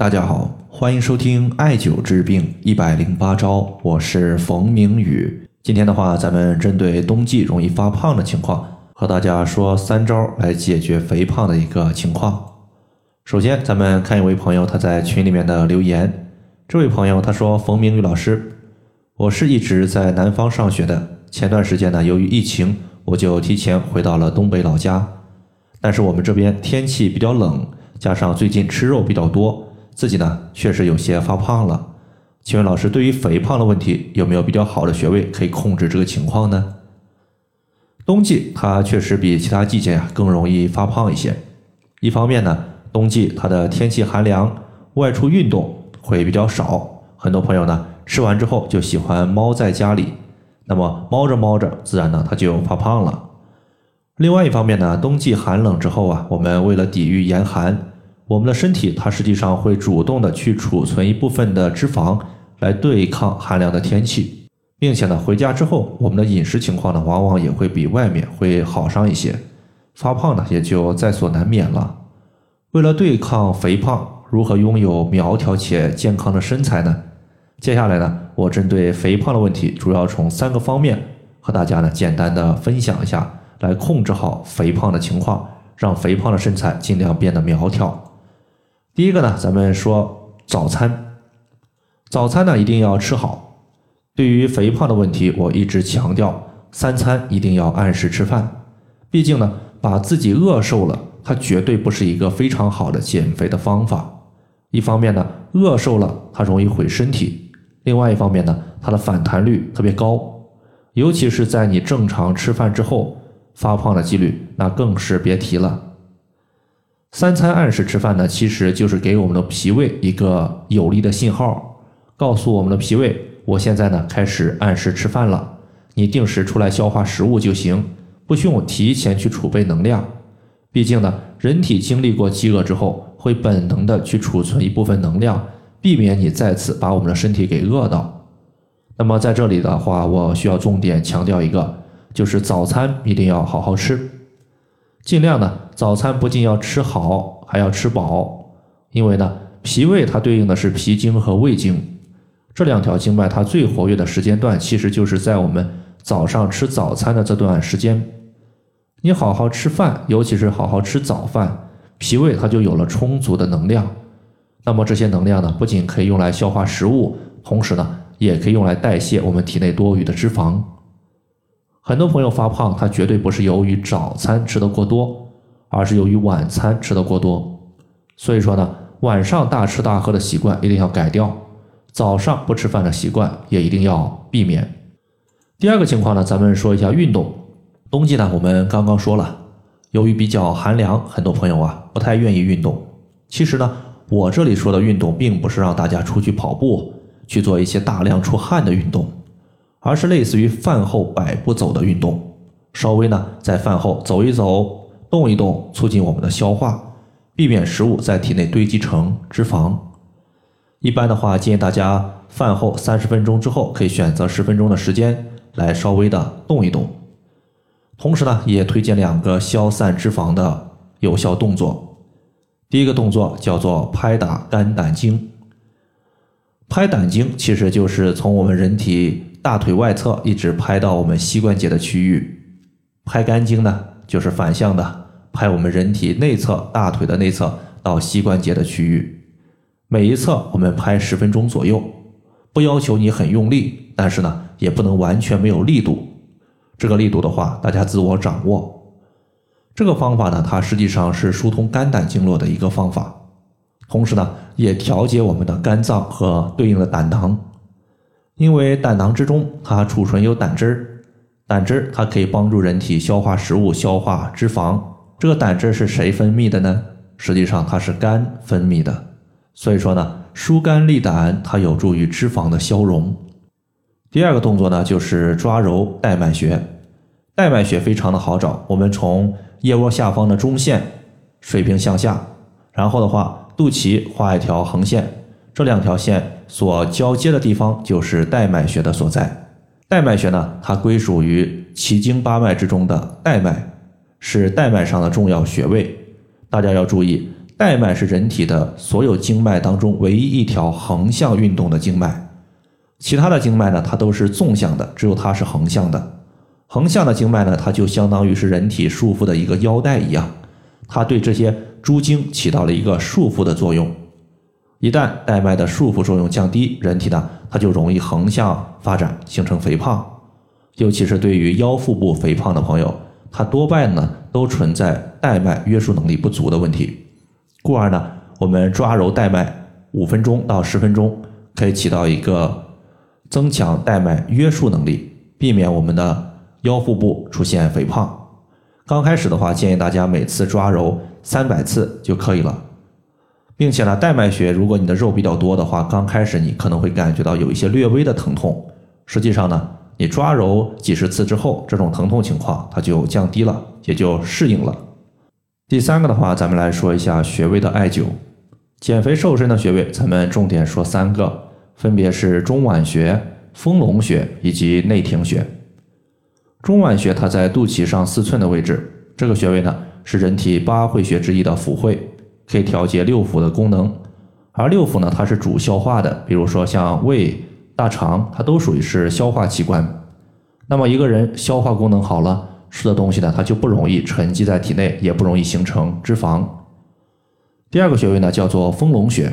大家好，欢迎收听艾灸治病一百零八招，我是冯明宇。今天的话，咱们针对冬季容易发胖的情况，和大家说三招来解决肥胖的一个情况。首先，咱们看一位朋友他在群里面的留言。这位朋友他说：“冯明宇老师，我是一直在南方上学的，前段时间呢，由于疫情，我就提前回到了东北老家。但是我们这边天气比较冷，加上最近吃肉比较多。”自己呢确实有些发胖了，请问老师，对于肥胖的问题，有没有比较好的穴位可以控制这个情况呢？冬季它确实比其他季节呀更容易发胖一些。一方面呢，冬季它的天气寒凉，外出运动会比较少，很多朋友呢吃完之后就喜欢猫在家里，那么猫着猫着，自然呢它就发胖了。另外一方面呢，冬季寒冷之后啊，我们为了抵御严寒。我们的身体它实际上会主动的去储存一部分的脂肪来对抗寒凉的天气，并且呢回家之后我们的饮食情况呢往往也会比外面会好上一些，发胖呢也就在所难免了。为了对抗肥胖，如何拥有苗条且健康的身材呢？接下来呢我针对肥胖的问题，主要从三个方面和大家呢简单的分享一下，来控制好肥胖的情况，让肥胖的身材尽量变得苗条。第一个呢，咱们说早餐，早餐呢一定要吃好。对于肥胖的问题，我一直强调三餐一定要按时吃饭。毕竟呢，把自己饿瘦了，它绝对不是一个非常好的减肥的方法。一方面呢，饿瘦了它容易毁身体；另外一方面呢，它的反弹率特别高，尤其是在你正常吃饭之后，发胖的几率那更是别提了。三餐按时吃饭呢，其实就是给我们的脾胃一个有力的信号，告诉我们的脾胃，我现在呢开始按时吃饭了，你定时出来消化食物就行，不需要提前去储备能量。毕竟呢，人体经历过饥饿之后，会本能的去储存一部分能量，避免你再次把我们的身体给饿到。那么在这里的话，我需要重点强调一个，就是早餐一定要好好吃。尽量呢，早餐不仅要吃好，还要吃饱，因为呢，脾胃它对应的是脾经和胃经，这两条经脉它最活跃的时间段，其实就是在我们早上吃早餐的这段时间。你好好吃饭，尤其是好好吃早饭，脾胃它就有了充足的能量。那么这些能量呢，不仅可以用来消化食物，同时呢，也可以用来代谢我们体内多余的脂肪。很多朋友发胖，他绝对不是由于早餐吃的过多，而是由于晚餐吃的过多。所以说呢，晚上大吃大喝的习惯一定要改掉，早上不吃饭的习惯也一定要避免。第二个情况呢，咱们说一下运动。冬季呢，我们刚刚说了，由于比较寒凉，很多朋友啊不太愿意运动。其实呢，我这里说的运动，并不是让大家出去跑步，去做一些大量出汗的运动。而是类似于饭后百步走的运动，稍微呢在饭后走一走、动一动，促进我们的消化，避免食物在体内堆积成脂肪。一般的话，建议大家饭后三十分钟之后，可以选择十分钟的时间来稍微的动一动。同时呢，也推荐两个消散脂肪的有效动作。第一个动作叫做拍打肝胆经。拍胆经其实就是从我们人体。大腿外侧一直拍到我们膝关节的区域，拍肝经呢，就是反向的拍我们人体内侧大腿的内侧到膝关节的区域。每一侧我们拍十分钟左右，不要求你很用力，但是呢，也不能完全没有力度。这个力度的话，大家自我掌握。这个方法呢，它实际上是疏通肝胆经络的一个方法，同时呢，也调节我们的肝脏和对应的胆囊。因为胆囊之中，它储存有胆汁儿，胆汁儿它可以帮助人体消化食物、消化脂肪。这个胆汁是谁分泌的呢？实际上它是肝分泌的。所以说呢，疏肝利胆，它有助于脂肪的消融。第二个动作呢，就是抓揉带脉穴。带脉穴非常的好找，我们从腋窝下方的中线水平向下，然后的话，肚脐画一条横线。这两条线所交接的地方就是带脉穴的所在。带脉穴呢，它归属于奇经八脉之中的带脉，是带脉上的重要穴位。大家要注意，带脉是人体的所有经脉当中唯一一条横向运动的经脉，其他的经脉呢，它都是纵向的，只有它是横向的。横向的经脉呢，它就相当于是人体束缚的一个腰带一样，它对这些诸经起到了一个束缚的作用。一旦带脉的束缚作用降低，人体呢，它就容易横向发展，形成肥胖。尤其是对于腰腹部肥胖的朋友，它多半呢都存在带脉约束能力不足的问题。故而呢，我们抓揉带脉五分钟到十分钟，可以起到一个增强带脉约束能力，避免我们的。腰腹部出现肥胖，刚开始的话，建议大家每次抓揉三百次就可以了，并且呢，带脉穴，如果你的肉比较多的话，刚开始你可能会感觉到有一些略微的疼痛，实际上呢，你抓揉几十次之后，这种疼痛情况它就降低了，也就适应了。第三个的话，咱们来说一下穴位的艾灸，减肥瘦身的穴位，咱们重点说三个，分别是中脘穴、丰隆穴以及内庭穴。中脘穴它在肚脐上四寸的位置，这个穴位呢是人体八会穴之一的府会，可以调节六腑的功能。而六腑呢，它是主消化的，比如说像胃、大肠，它都属于是消化器官。那么一个人消化功能好了，吃的东西呢，它就不容易沉积在体内，也不容易形成脂肪。第二个穴位呢叫做丰隆穴，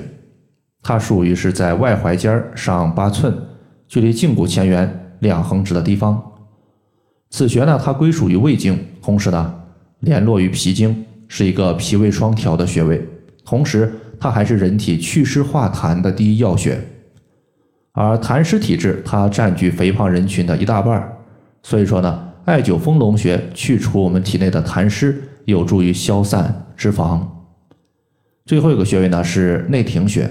它属于是在外踝尖上八寸，距离胫骨前缘两横指的地方。此穴呢，它归属于胃经，同时呢，联络于脾经，是一个脾胃双调的穴位。同时，它还是人体祛湿化痰的第一要穴。而痰湿体质，它占据肥胖人群的一大半儿。所以说呢，艾灸丰隆穴，去除我们体内的痰湿，有助于消散脂肪。最后一个穴位呢是内庭穴。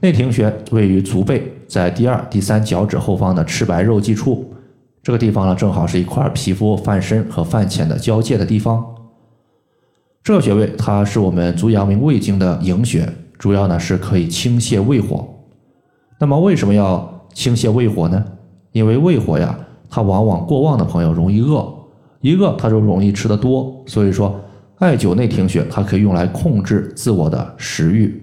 内庭穴位于足背，在第二、第三脚趾后方的赤白肉际处。这个地方呢，正好是一块皮肤泛深和泛浅的交界的地方。这个穴位它是我们足阳明胃经的营穴，主要呢是可以清泻胃火。那么为什么要清泻胃火呢？因为胃火呀，它往往过旺的朋友容易饿，一饿他就容易吃得多。所以说，艾灸内庭穴它可以用来控制自我的食欲。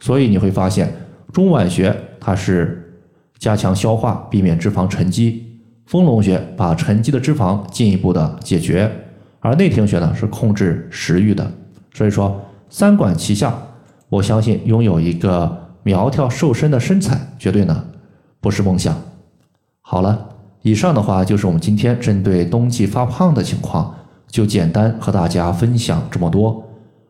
所以你会发现，中脘穴它是加强消化，避免脂肪沉积。丰隆穴把沉积的脂肪进一步的解决，而内庭穴呢是控制食欲的，所以说三管齐下，我相信拥有一个苗条瘦身的身材，绝对呢不是梦想。好了，以上的话就是我们今天针对冬季发胖的情况，就简单和大家分享这么多。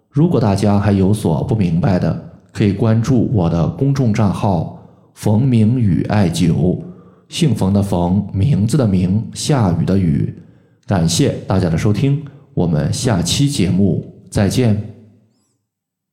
如果大家还有所不明白的，可以关注我的公众账号“冯明宇艾灸”。姓冯的冯，名字的名，下雨的雨。感谢大家的收听，我们下期节目再见。